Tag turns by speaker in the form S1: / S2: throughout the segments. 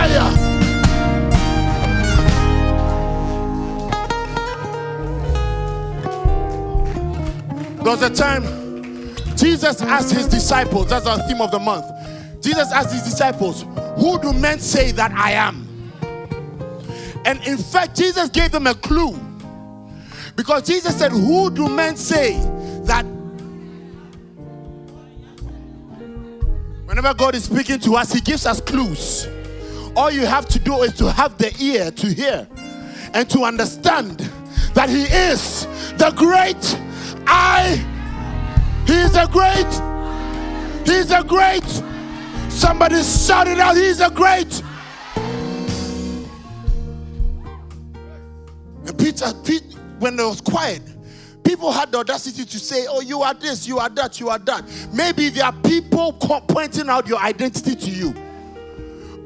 S1: fire. Was a time Jesus asked his disciples, that's our theme of the month. Jesus asked his disciples, Who do men say that I am? And in fact, Jesus gave them a clue. Because Jesus said, Who do men say that Whenever God is speaking to us, He gives us clues. All you have to do is to have the ear to hear and to understand that He is the great I. He is a great. He's a great. Somebody shout it out. He's a great. And Peter, Pete, when it was quiet, people had the audacity to say, Oh, you are this, you are that, you are that. Maybe there are people pointing out your identity to you.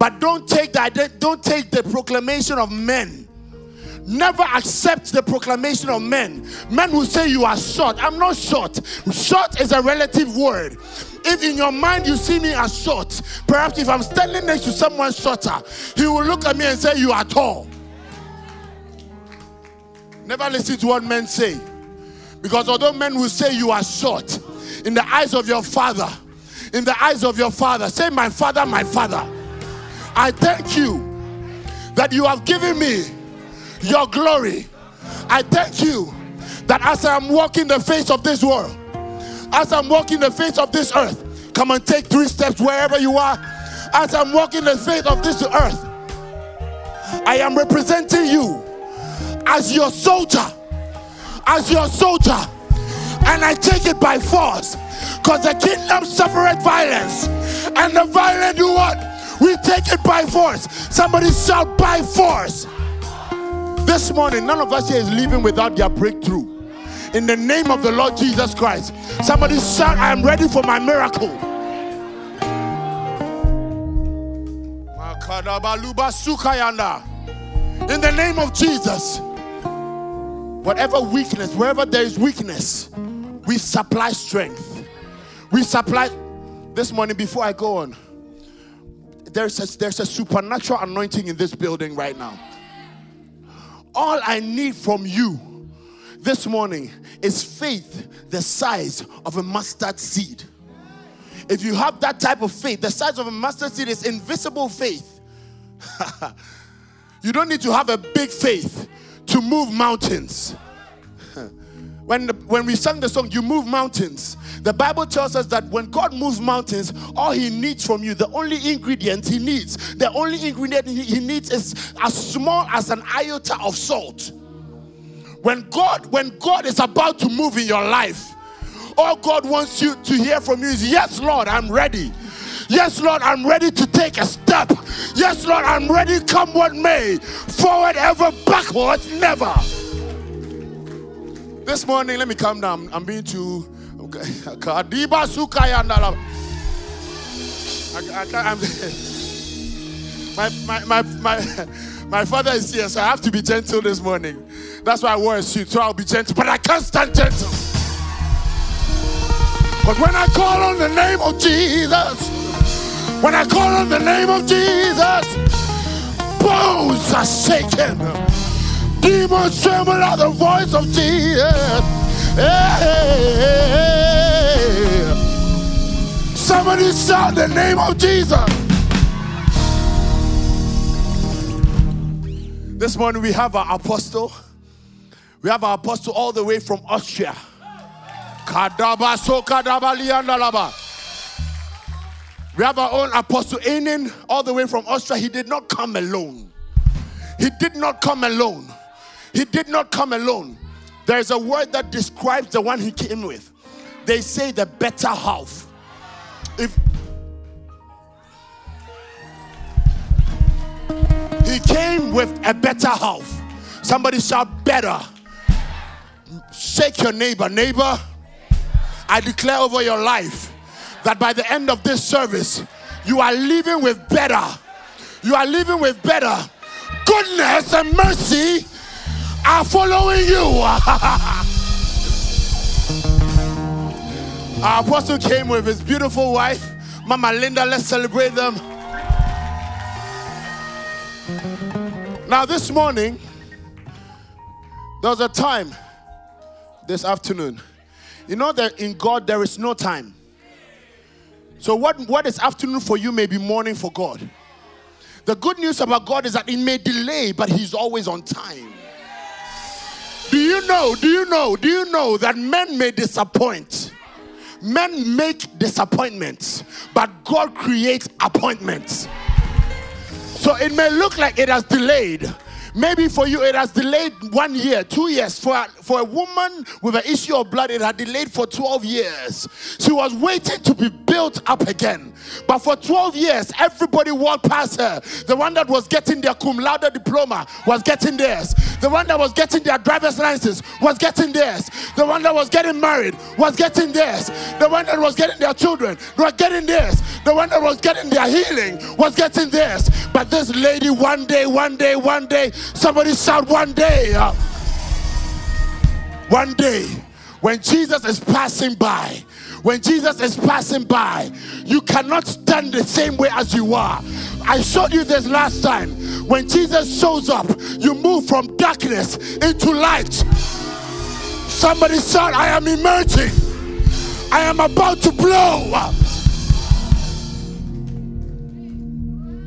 S1: But don't take the don't take the proclamation of men. Never accept the proclamation of men. Men will say you are short. I'm not short. Short is a relative word. If in your mind you see me as short, perhaps if I'm standing next to someone shorter, he will look at me and say, You are tall. Never listen to what men say. Because although men will say you are short, in the eyes of your father, in the eyes of your father, say, My father, my father, I thank you that you have given me your glory. I thank you that as I'm walking the face of this world, as I'm walking the face of this earth, come and take three steps wherever you are. As I'm walking the face of this earth, I am representing you as your soldier, as your soldier, and I take it by force. Because the kingdom suffereth violence, and the violent do what? We take it by force. Somebody shout by force. This morning, none of us here is leaving without their breakthrough. In the name of the Lord Jesus Christ, somebody shout, I am ready for my miracle. In the name of Jesus, whatever weakness, wherever there is weakness, we supply strength. We supply. This morning, before I go on, there's a, there's a supernatural anointing in this building right now. All I need from you this morning is faith the size of a mustard seed. If you have that type of faith, the size of a mustard seed is invisible faith. you don't need to have a big faith to move mountains. when, the, when we sang the song, You Move Mountains, the Bible tells us that when God moves mountains, all He needs from you, the only ingredient He needs, the only ingredient He needs is as small as an iota of salt. When God, when God is about to move in your life, all God wants you to hear from you is, Yes, Lord, I'm ready. Yes, Lord, I'm ready to take a step. Yes, Lord, I'm ready, come what may. Forward ever, backwards never. This morning, let me calm down. I'm being too Kadiba Sukayandala. I'm my, my, my, my, my father is here, so I have to be gentle this morning. That's why I wore a suit, so I'll be gentle, but I can't stand gentle. But when I call on the name of Jesus, when I call on the name of Jesus, bones are shaken. Demons tremble at the voice of Jesus. Hey, somebody shout the name of Jesus. This morning we have our apostle. We have our apostle all the way from Austria. We have our own apostle Anin all the way from Austria. He did not come alone. He did not come alone. He did not come alone. There is a word that describes the one he came with. They say the better half. If he came with a better half, somebody shout better. Shake your neighbor, neighbor. I declare over your life that by the end of this service, you are living with better. You are living with better. Goodness and mercy are following you. Our apostle came with his beautiful wife, Mama Linda. Let's celebrate them. Now, this morning, there was a time this afternoon. You know that in God there is no time. So, what, what is afternoon for you may be morning for God. The good news about God is that it may delay, but He's always on time. You know, do you know, do you know that men may disappoint? Men make disappointments, but God creates appointments. So it may look like it has delayed, Maybe for you, it has delayed one year, two years. For for a woman with an issue of blood, it had delayed for 12 years. She was waiting to be built up again. But for 12 years, everybody walked past her. The one that was getting their cum laude diploma was getting theirs. The one that was getting their driver's license was getting theirs. The one that was getting married was getting theirs. The one that was getting their children was getting theirs. The one that was getting their healing was getting theirs. But this lady, one day, one day, one day, Somebody shout one day. Uh, one day, when Jesus is passing by, when Jesus is passing by, you cannot stand the same way as you are. I showed you this last time. When Jesus shows up, you move from darkness into light. Somebody shout, I am emerging. I am about to blow.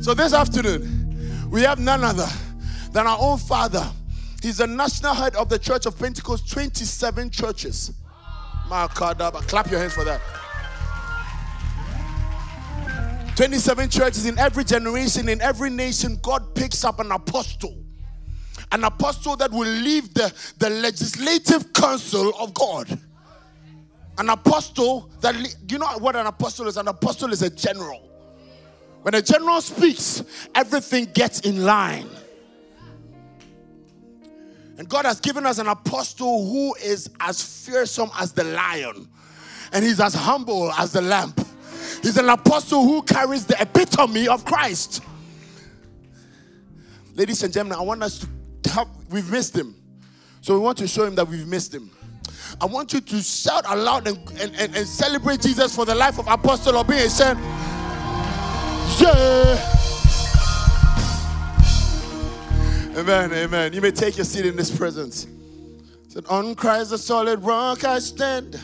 S1: So this afternoon, we have none other than our own Father. He's the national head of the Church of Pentecost, 27 churches. Clap your hands for that. 27 churches in every generation, in every nation, God picks up an apostle. An apostle that will leave the, the legislative council of God. An apostle that, you know what an apostle is? An apostle is a general. When a general speaks, everything gets in line. And God has given us an apostle who is as fearsome as the lion, and he's as humble as the lamb. He's an apostle who carries the epitome of Christ. Ladies and gentlemen, I want us to have, we've missed him. So we want to show him that we've missed him. I want you to shout aloud and, and, and, and celebrate Jesus for the life of Apostle Obin. Yeah. Amen, amen. You may take your seat in this presence. Said, On Christ the solid rock I stand.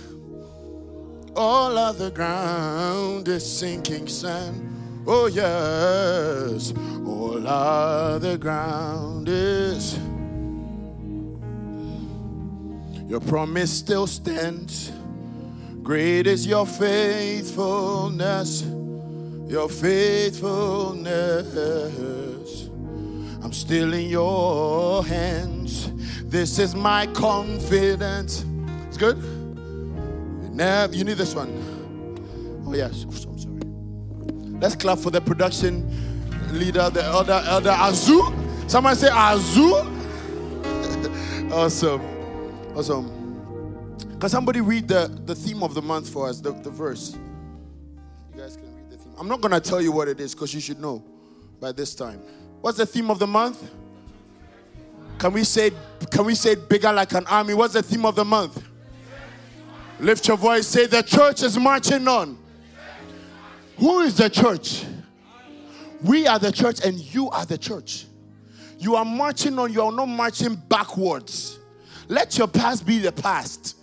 S1: All other ground is sinking sand. Oh, yes. All other ground is. Your promise still stands. Great is your faithfulness. Your faithfulness. I'm still in your hands. This is my confidence. It's good? Never, you need this one. Oh, yes. Oh, I'm sorry. Let's clap for the production leader, the elder, Elder Azu. Someone say Azu. awesome. Awesome. Can somebody read the, the theme of the month for us, the, the verse? You guys can read the theme. I'm not going to tell you what it is because you should know by this time. What's the theme of the month? Can we say can we say it bigger like an army? What's the theme of the month? Lift your voice, say the church is marching on. Who is the church? We are the church and you are the church. You are marching on, you are not marching backwards. Let your past be the past.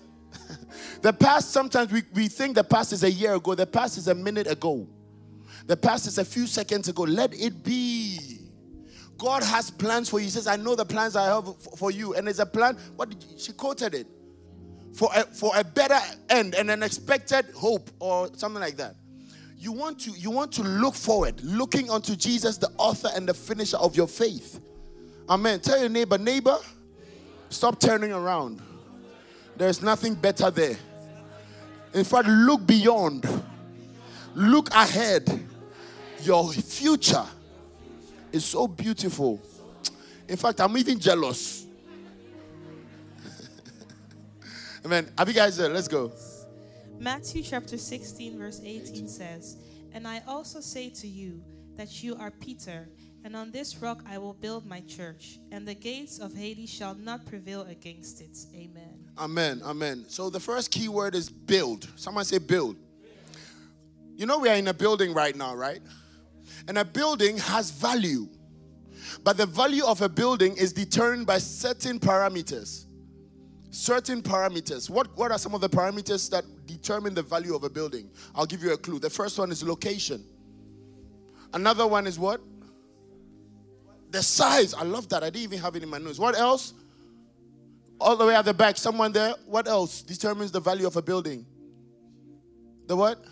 S1: the past, sometimes we, we think the past is a year ago, the past is a minute ago, the past is a few seconds ago. Let it be. God has plans for you. He says, I know the plans I have for you. And it's a plan, what did she quoted it? For a, for a better end and an expected hope or something like that. You want to you want to look forward, looking unto Jesus, the author and the finisher of your faith. Amen. Tell your neighbor, neighbor, stop turning around. There's nothing better there. In fact, look beyond. Look ahead. Your future is so beautiful. In fact, I'm even jealous. Amen. Have you guys there? Let's go.
S2: Matthew chapter 16, verse 18 says, And I also say to you that you are Peter, and on this rock I will build my church, and the gates of Hades shall not prevail against it. Amen.
S1: Amen. Amen. So the first key word is build. Someone say build. You know, we are in a building right now, right? And a building has value. But the value of a building is determined by certain parameters. Certain parameters. What, what are some of the parameters that determine the value of a building? I'll give you a clue. The first one is location. Another one is what? The size. I love that. I didn't even have it in my notes. What else? All the way at the back. Someone there. What else determines the value of a building? The what?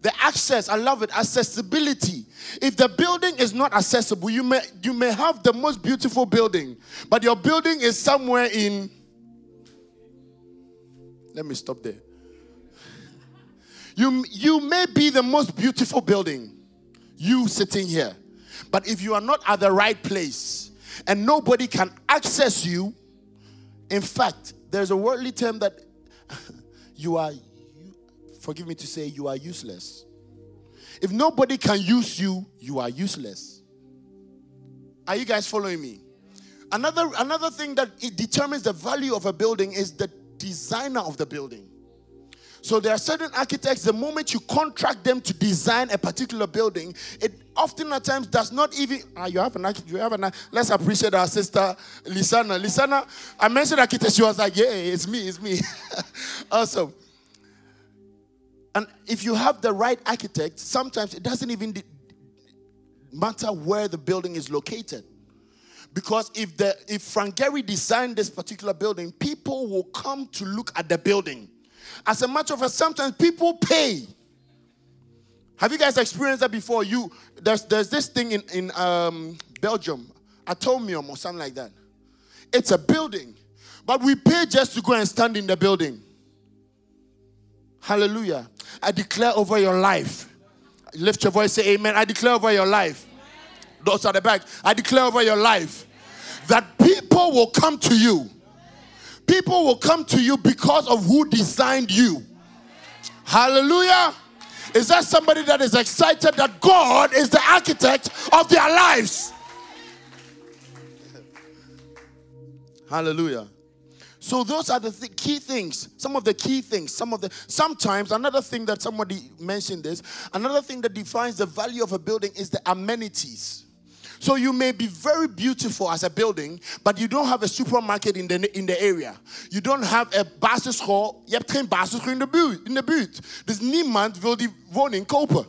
S1: The access, I love it, accessibility. If the building is not accessible, you may you may have the most beautiful building, but your building is somewhere in Let me stop there. You you may be the most beautiful building, you sitting here. But if you are not at the right place and nobody can access you, in fact, there's a worldly term that you are forgive me to say, you are useless. If nobody can use you, you are useless. Are you guys following me? Another, another thing that it determines the value of a building is the designer of the building. So there are certain architects, the moment you contract them to design a particular building, it often at times does not even ah, you have an architect, you have an let's appreciate our sister Lisana. Lisana, I mentioned architect, she was like, Yeah, it's me, it's me. awesome. And if you have the right architect, sometimes it doesn't even matter where the building is located. Because if the if Frank Gehry designed this particular building, people will come to look at the building. As a matter of fact, sometimes people pay. Have you guys experienced that before? You there's there's this thing in in um, Belgium, Atomium or something like that. It's a building, but we pay just to go and stand in the building. Hallelujah. I declare over your life. Lift your voice, say amen. I declare over your life. Those at the back. I declare over your life that people will come to you. People will come to you because of who designed you. Hallelujah. Is that somebody that is excited that God is the architect of their lives? Hallelujah. So those are the th- key things. Some of the key things. Some of the sometimes another thing that somebody mentioned is another thing that defines the value of a building is the amenities. So you may be very beautiful as a building, but you don't have a supermarket in the in the area. You don't have a basisschool. Je hebt geen basisschool in de buurt. In de buurt. Dus niemand wil die woning kopen.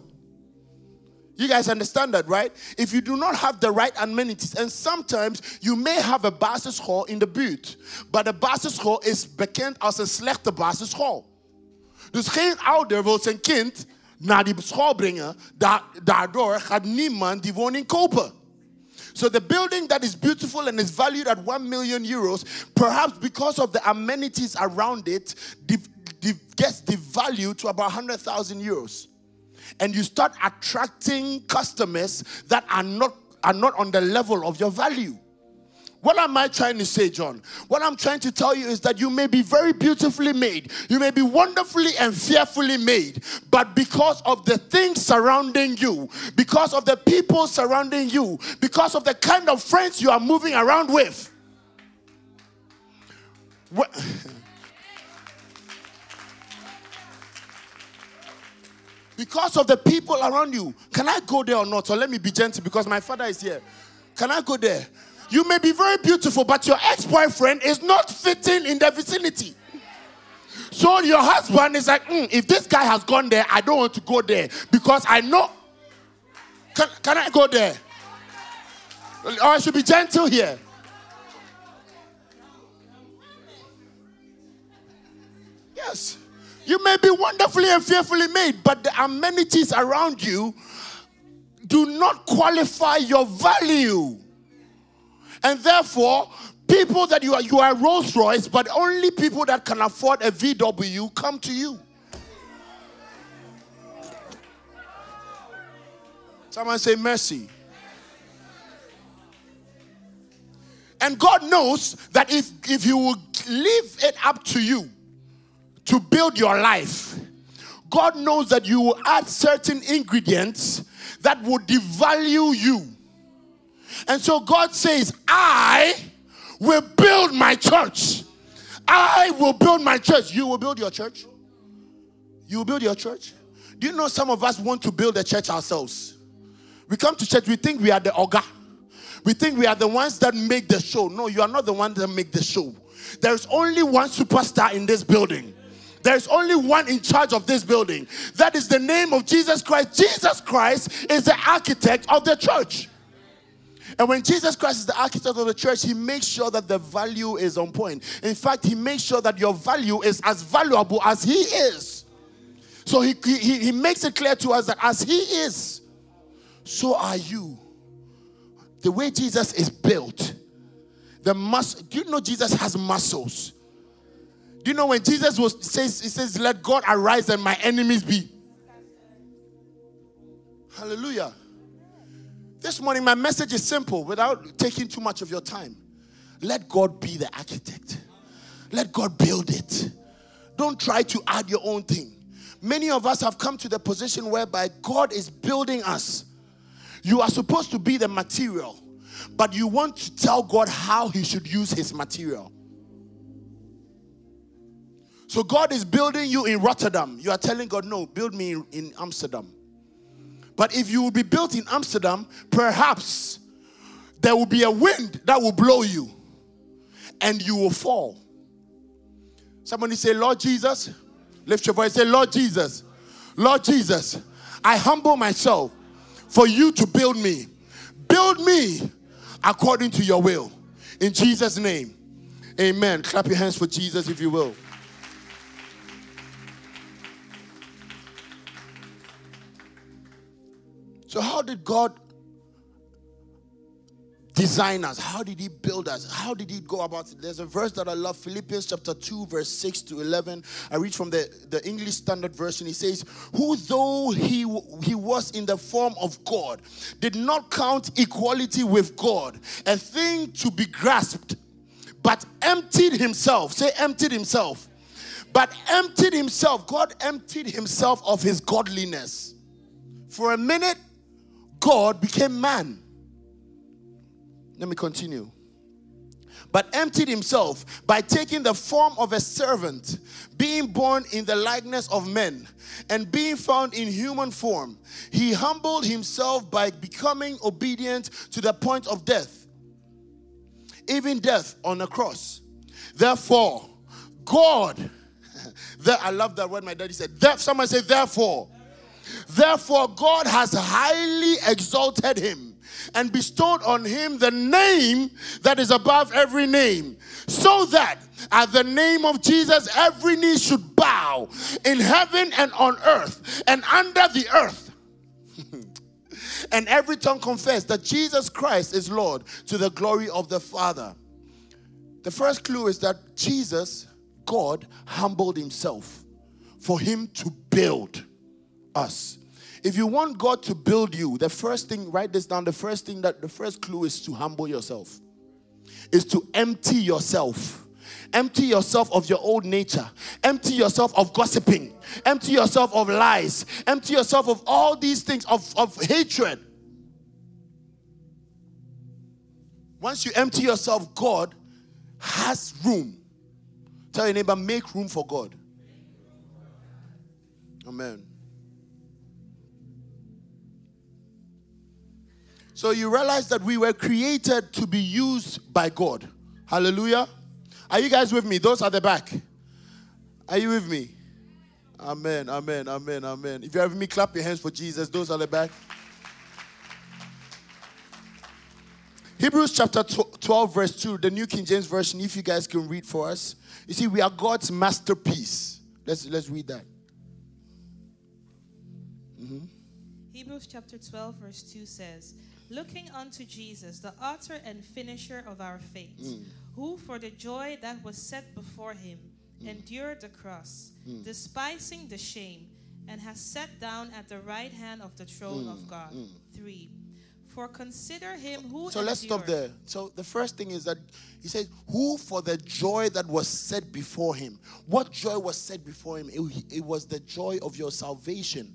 S1: You guys understand that, right? If you do not have the right amenities, and sometimes you may have a basisschool in the buurt, but the basisschool is bekend als een slechte basisschool. Dus geen ouder wil zijn kind naar die school brengen, daardoor gaat niemand die woning kopen. So the building that is beautiful and is valued at 1 million euros, perhaps because of the amenities around it, gets the value to about 100,000 euros and you start attracting customers that are not are not on the level of your value. What am I trying to say, John? What I'm trying to tell you is that you may be very beautifully made, you may be wonderfully and fearfully made, but because of the things surrounding you, because of the people surrounding you, because of the kind of friends you are moving around with. What, because of the people around you. Can I go there or not? Or let me be gentle because my father is here. Can I go there? You may be very beautiful, but your ex boyfriend is not fitting in the vicinity. So your husband is like, mm, if this guy has gone there, I don't want to go there because I know. Can, can I go there? Or I should be gentle here. Yes. You may be wonderfully and fearfully made, but the amenities around you do not qualify your value. And therefore, people that you are, you are Rolls Royce, but only people that can afford a VW come to you. Someone say mercy. And God knows that if, if you will leave it up to you, to build your life, God knows that you will add certain ingredients that will devalue you. And so God says, I will build my church. I will build my church. You will build your church? You will build your church? Do you know some of us want to build a church ourselves? We come to church, we think we are the ogre. We think we are the ones that make the show. No, you are not the one that make the show. There's only one superstar in this building. There's only one in charge of this building. That is the name of Jesus Christ. Jesus Christ is the architect of the church. And when Jesus Christ is the architect of the church, he makes sure that the value is on point. In fact, he makes sure that your value is as valuable as he is. So he, he, he makes it clear to us that as he is, so are you. The way Jesus is built, the mus- do you know Jesus has muscles? You know when Jesus was says he says, Let God arise and my enemies be? Hallelujah. This morning, my message is simple without taking too much of your time. Let God be the architect, let God build it. Don't try to add your own thing. Many of us have come to the position whereby God is building us. You are supposed to be the material, but you want to tell God how He should use His material. So God is building you in Rotterdam. You are telling God, no, build me in Amsterdam. But if you will be built in Amsterdam, perhaps there will be a wind that will blow you and you will fall. Somebody say, Lord Jesus, lift your voice, say, Lord Jesus, Lord Jesus, I humble myself for you to build me. Build me according to your will. In Jesus' name, amen. Clap your hands for Jesus if you will. So, how did God design us? How did He build us? How did He go about it? There's a verse that I love Philippians chapter 2, verse 6 to 11. I read from the, the English Standard Version. He says, Who, though he, he was in the form of God, did not count equality with God a thing to be grasped, but emptied himself. Say, emptied himself. But emptied himself. God emptied himself of his godliness. For a minute, God became man. Let me continue. But emptied himself by taking the form of a servant, being born in the likeness of men, and being found in human form. He humbled himself by becoming obedient to the point of death, even death on a cross. Therefore, God, I love that word my daddy said. Someone say, therefore. Therefore, God has highly exalted him and bestowed on him the name that is above every name, so that at the name of Jesus every knee should bow in heaven and on earth and under the earth. and every tongue confess that Jesus Christ is Lord to the glory of the Father. The first clue is that Jesus, God, humbled himself for him to build us. If you want God to build you, the first thing, write this down. The first thing that the first clue is to humble yourself, is to empty yourself. Empty yourself of your old nature. Empty yourself of gossiping. Empty yourself of lies. Empty yourself of all these things, of, of hatred. Once you empty yourself, God has room. Tell your neighbor, make room for God. Amen. So you realize that we were created to be used by God. Hallelujah. Are you guys with me? Those at the back. Are you with me? Amen, amen, amen, amen. If you're with me, clap your hands for Jesus. Those at the back. Hebrews chapter 12, verse 2, the New King James Version, if you guys can read for us. You see, we are God's masterpiece. Let's, let's read that.
S2: Mm-hmm. Hebrews chapter 12, verse 2 says, looking unto Jesus, the author and finisher of our faith, mm. who for the joy that was set before him mm. endured the cross, mm. despising the shame, and has sat down at the right hand of the throne of mm. God. Mm. 3. For consider him who.
S1: So let's stop there. So the first thing is that he says, Who for the joy that was set before him? What joy was set before him? It, it was the joy of your salvation.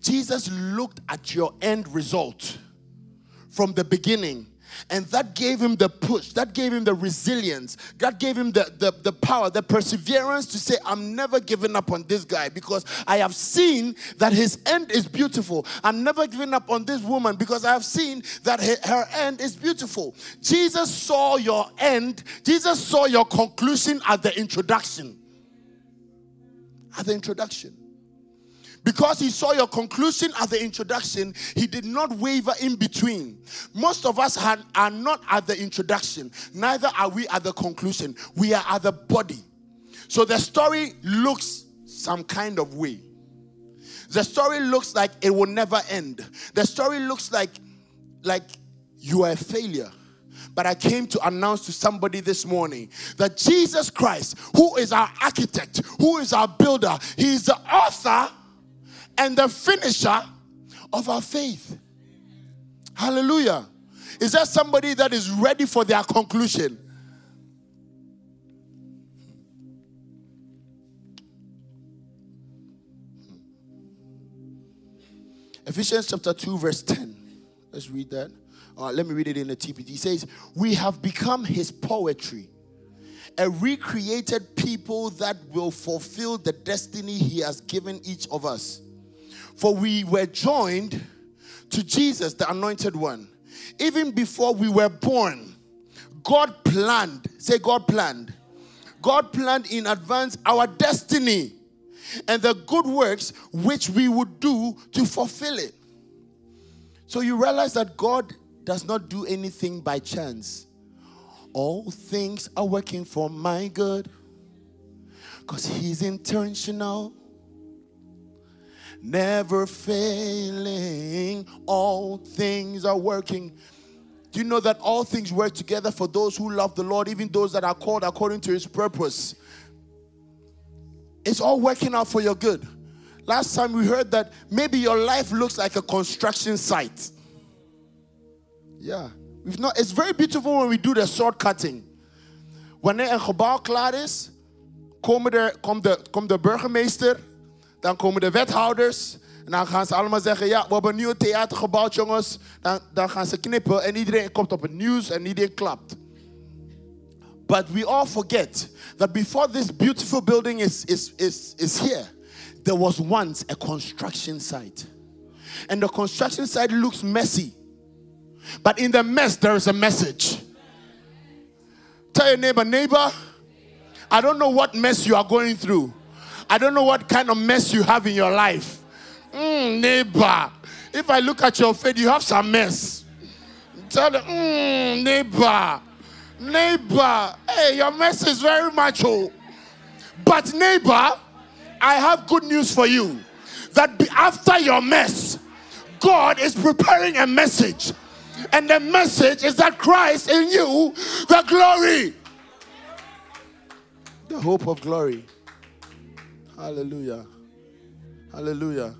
S1: Jesus looked at your end result from the beginning And that gave him the push, that gave him the resilience, that gave him the, the, the power, the perseverance to say, I'm never giving up on this guy because I have seen that his end is beautiful. I'm never giving up on this woman because I have seen that her end is beautiful. Jesus saw your end, Jesus saw your conclusion at the introduction. At the introduction. Because he saw your conclusion at the introduction, he did not waver in between. Most of us are not at the introduction, neither are we at the conclusion. We are at the body. So the story looks some kind of way. The story looks like it will never end. The story looks like like you are a failure. But I came to announce to somebody this morning that Jesus Christ, who is our architect, who is our builder, he is the author and the finisher of our faith. Hallelujah. Is there somebody that is ready for their conclusion? Ephesians chapter 2, verse 10. Let's read that. Uh, let me read it in the TPT. Says, We have become his poetry, a recreated people that will fulfill the destiny he has given each of us. For we were joined to Jesus, the anointed one. Even before we were born, God planned. Say, God planned. God planned in advance our destiny and the good works which we would do to fulfill it. So you realize that God does not do anything by chance. All things are working for my good because He's intentional never failing. All things are working. Do you know that all things work together for those who love the Lord, even those that are called according to his purpose? It's all working out for your good. Last time we heard that maybe your life looks like a construction site. Yeah. We've not, it's very beautiful when we do the sword cutting. Wanneer een gebouw klaar is, komen er, komt, de, komt de burgemeester Dan komen de wethouders. En dan gaan ze allemaal zeggen: Ja, we hebben een nieuw theater gebouwd, jongens. Dan, dan gaan ze knippen en iedereen komt op het nieuws en iedereen klapt. But we all forget that before this beautiful building is, is, is, is here, there was once a construction site. And the construction site looks messy. But in the mess, there is a message. Tell your neighbor, neighbor, I don't know what mess you are going through. I don't know what kind of mess you have in your life. Mm, neighbor, if I look at your face, you have some mess. Tell them, mm, neighbor, neighbor, hey, your mess is very much old. But neighbor, I have good news for you. That after your mess, God is preparing a message. And the message is that Christ in you, the glory, the hope of glory. Hallelujah. Hallelujah.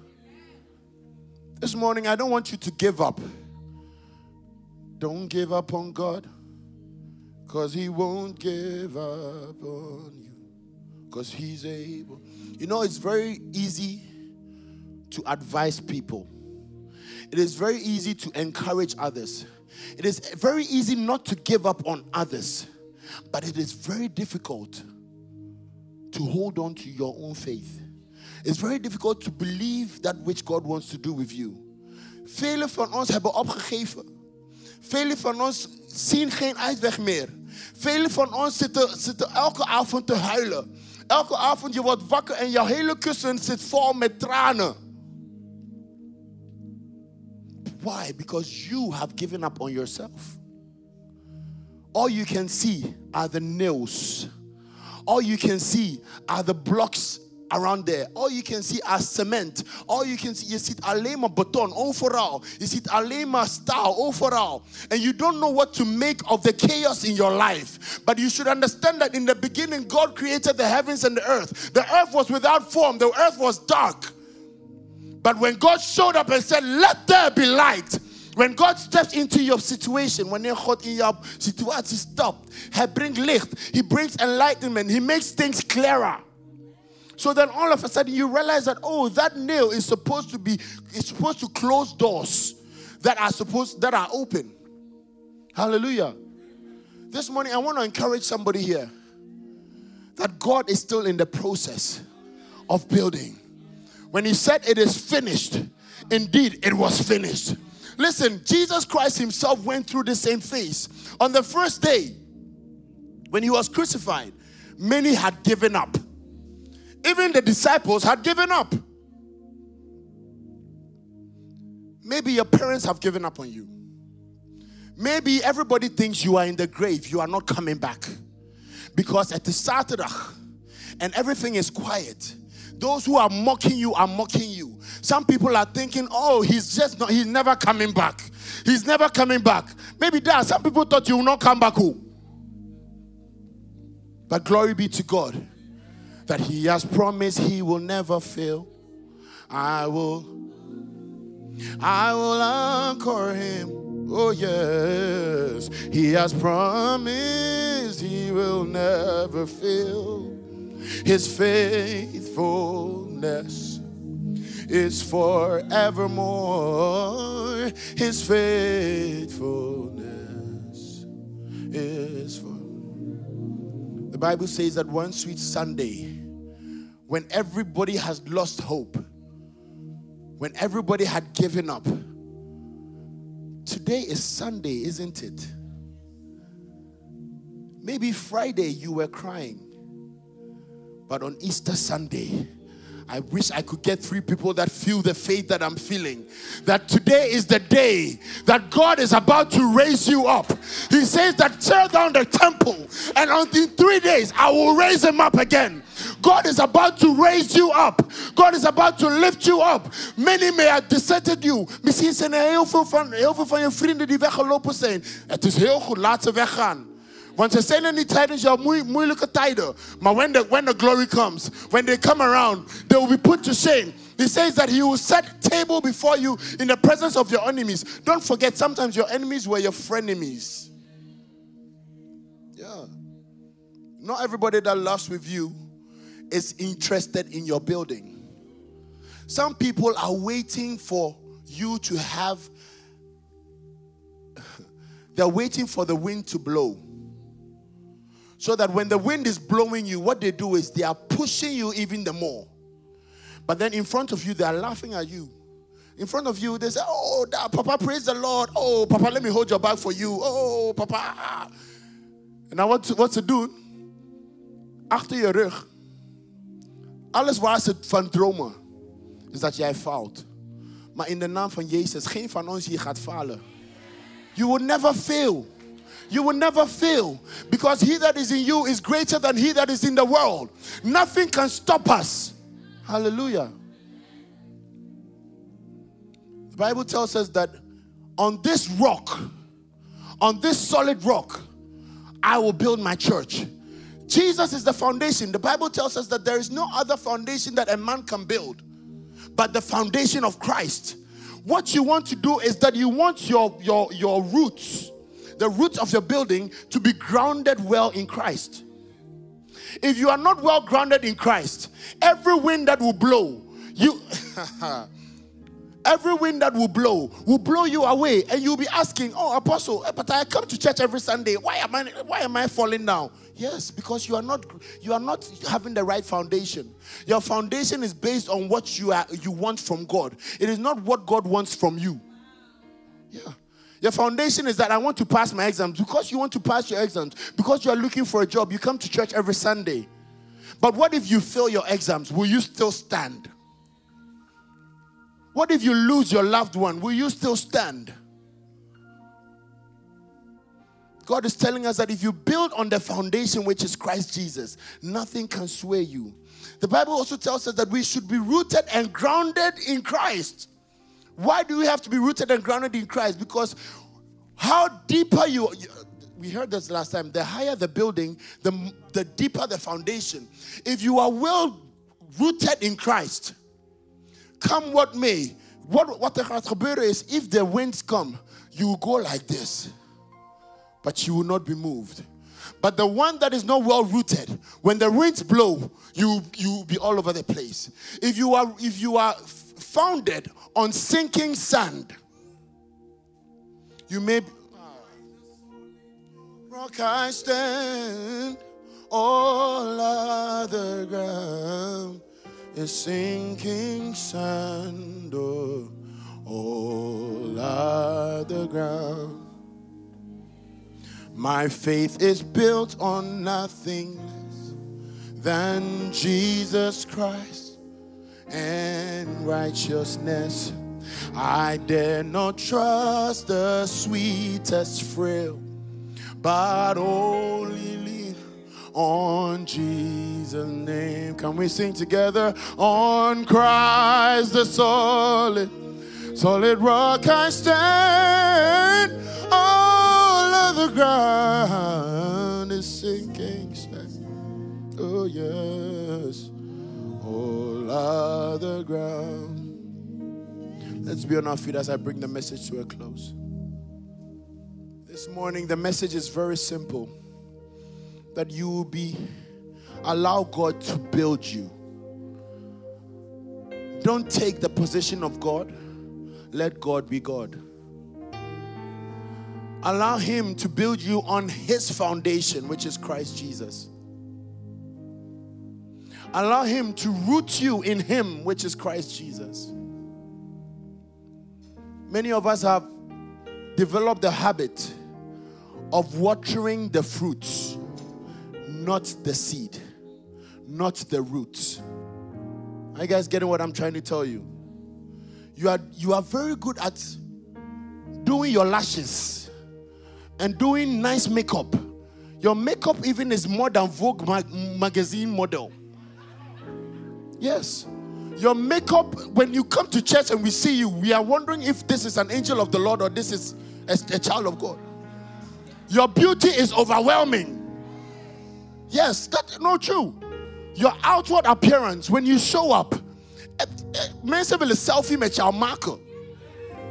S1: This morning, I don't want you to give up. Don't give up on God because He won't give up on you because He's able. You know, it's very easy to advise people, it is very easy to encourage others. It is very easy not to give up on others, but it is very difficult to hold on to your own faith. It's very difficult to believe that which God wants to do with you. Velen van ons hebben opgegeven. Velen van ons zien geen uitweg meer. Velen van ons zitten, zitten elke avond te huilen. Elke avond je wordt wakker en jouw hele kussen zit vol met tranen. Why? Because you have given up on yourself. All you can see are the nails all you can see are the blocks around there. All you can see are cement. All you can see, you see alleen maar beton overal. You see alleen maar staal overal. And you don't know what to make of the chaos in your life. But you should understand that in the beginning, God created the heavens and the earth. The earth was without form, the earth was dark. But when God showed up and said, Let there be light, when God steps into your situation, wanneer God in jouw situatie stapt, Hij brengt licht, He brings enlightenment, He makes things clearer. So then all of a sudden you realize that oh, that nail is supposed to be is supposed to close doors that are supposed that are open. Hallelujah. This morning, I want to encourage somebody here that God is still in the process of building. When He said it is finished, indeed it was finished. Listen, Jesus Christ Himself went through the same phase. On the first day, when He was crucified, many had given up. Even the disciples had given up. Maybe your parents have given up on you. Maybe everybody thinks you are in the grave, you are not coming back. Because at the Saturday and everything is quiet. Those who are mocking you are mocking you. Some people are thinking, oh, he's just not, he's never coming back. He's never coming back. Maybe that. Some people thought you will not come back home. But glory be to God that He has promised He will never fail. I will, I will anchor Him. Oh, yes, He has promised He will never fail. His faithfulness is forevermore. His faithfulness is for. The Bible says that one sweet Sunday, when everybody has lost hope, when everybody had given up, today is Sunday, isn't it? Maybe Friday you were crying, but on Easter Sunday, I wish I could get three people that feel the faith that I'm feeling. That today is the day that God is about to raise you up. He says that tear down the temple, and on in three days I will raise him up again. God is about to raise you up. God is about to lift you up. Many may have deserted you. Misschien zijn er heel veel van, heel veel van je vrienden die weggelopen zijn. Het is heel goed, laat ze weggaan. Want ze zijn er niet tijdens jouw moeilijke tijden. Maar when the, when the glory comes, when they come around, they will be put to shame. He says that he will set table before you in the presence of your enemies. Don't forget, sometimes your enemies were your frenemies. Yeah. Not everybody that loves with you is interested in your building. Some people are waiting for you to have, they're waiting for the wind to blow. So that when the wind is blowing you, what they do is they are pushing you even the more. But then in front of you, they are laughing at you. In front of you, they say, Oh, Papa, praise the Lord. Oh, Papa, let me hold your bag for you. Oh, Papa. And now what to, what to do? Achter je rug. Alles waar ze van dromen, is dat jij faalt. Maar in de naam van Jezus, geen van ons hier gaat falen. You will never fail. You will never fail because he that is in you is greater than he that is in the world. Nothing can stop us. Hallelujah. The Bible tells us that on this rock, on this solid rock, I will build my church. Jesus is the foundation. The Bible tells us that there is no other foundation that a man can build but the foundation of Christ. What you want to do is that you want your, your, your roots the roots of your building to be grounded well in Christ. If you are not well grounded in Christ, every wind that will blow, you every wind that will blow will blow you away and you'll be asking oh apostle eh, but i come to church every sunday. Why am i why am i falling down? Yes because you are not you are not having the right foundation. Your foundation is based on what you are you want from god. It is not what god wants from you. Yeah your foundation is that I want to pass my exams. Because you want to pass your exams, because you are looking for a job, you come to church every Sunday. But what if you fail your exams? Will you still stand? What if you lose your loved one? Will you still stand? God is telling us that if you build on the foundation which is Christ Jesus, nothing can sway you. The Bible also tells us that we should be rooted and grounded in Christ. Why do we have to be rooted and grounded in Christ? Because how deeper you, we heard this last time, the higher the building, the, the deeper the foundation. If you are well rooted in Christ, come what may, what, what gaat gebeuren is, if the winds come, you will go like this, but you will not be moved. But the one that is not well rooted, when the winds blow, you you will be all over the place. If you are if you are founded on sinking sand. You may. Be, rock I stand, all other ground is sinking sand. Oh, all other ground. My faith is built on nothing less than Jesus Christ and righteousness. I dare not trust the sweetest frill, but only on Jesus' name. Can we sing together? On Christ the solid, solid rock I stand. All of the ground is sinking. Oh yes, other ground. Let's be on our feet as I bring the message to a close. This morning, the message is very simple that you will be allow God to build you. Don't take the position of God, let God be God. Allow Him to build you on His foundation, which is Christ Jesus. Allow Him to root you in Him, which is Christ Jesus. Many of us have developed the habit of watering the fruits, not the seed, not the roots. Are you guys getting what I'm trying to tell you? You are you are very good at doing your lashes and doing nice makeup. Your makeup even is more than Vogue magazine model. Yes. Your makeup, when you come to church and we see you, we are wondering if this is an angel of the Lord or this is a, a child of God. Your beauty is overwhelming. Yes, that's not true. Your outward appearance, when you show up, eh, eh, men say, selfie me child marker.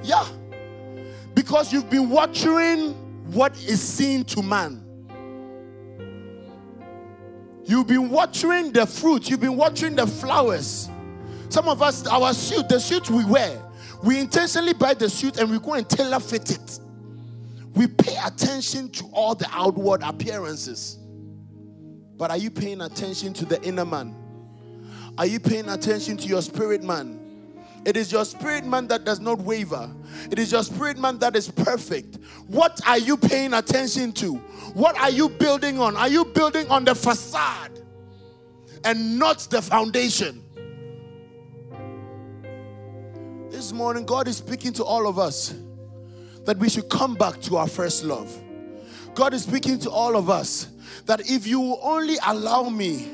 S1: Yeah. Because you've been watching what is seen to man. You've been watching the fruit, you've been watching the flowers. Some of us, our suit, the suit we wear, we intentionally buy the suit and we go and tailor fit it. We pay attention to all the outward appearances. But are you paying attention to the inner man? Are you paying attention to your spirit man? It is your spirit man that does not waver. It is your spirit man that is perfect. What are you paying attention to? What are you building on? Are you building on the facade and not the foundation? This morning, God is speaking to all of us that we should come back to our first love. God is speaking to all of us that if you will only allow me,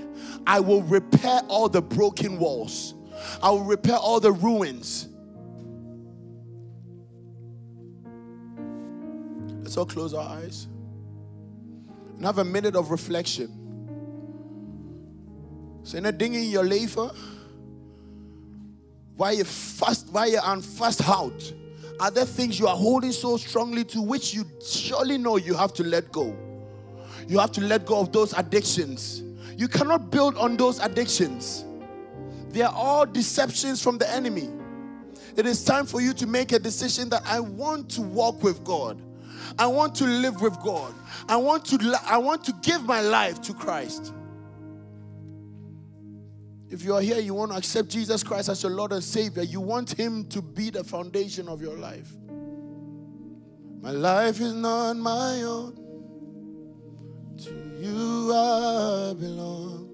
S1: I will repair all the broken walls, I will repair all the ruins. Let's all close our eyes have a minute of reflection. Say, so, ding in your leifer why you fast, why you on fast out? Are there things you are holding so strongly to which you surely know you have to let go? You have to let go of those addictions. You cannot build on those addictions. They are all deceptions from the enemy. It is time for you to make a decision that I want to walk with God. I want to live with God. I want to I want to give my life to Christ. If you are here, you want to accept Jesus Christ as your Lord and Savior, you want Him to be the foundation of your life. My life is not my own, to you I belong.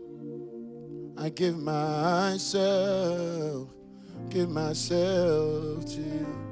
S1: I give myself, give myself to you.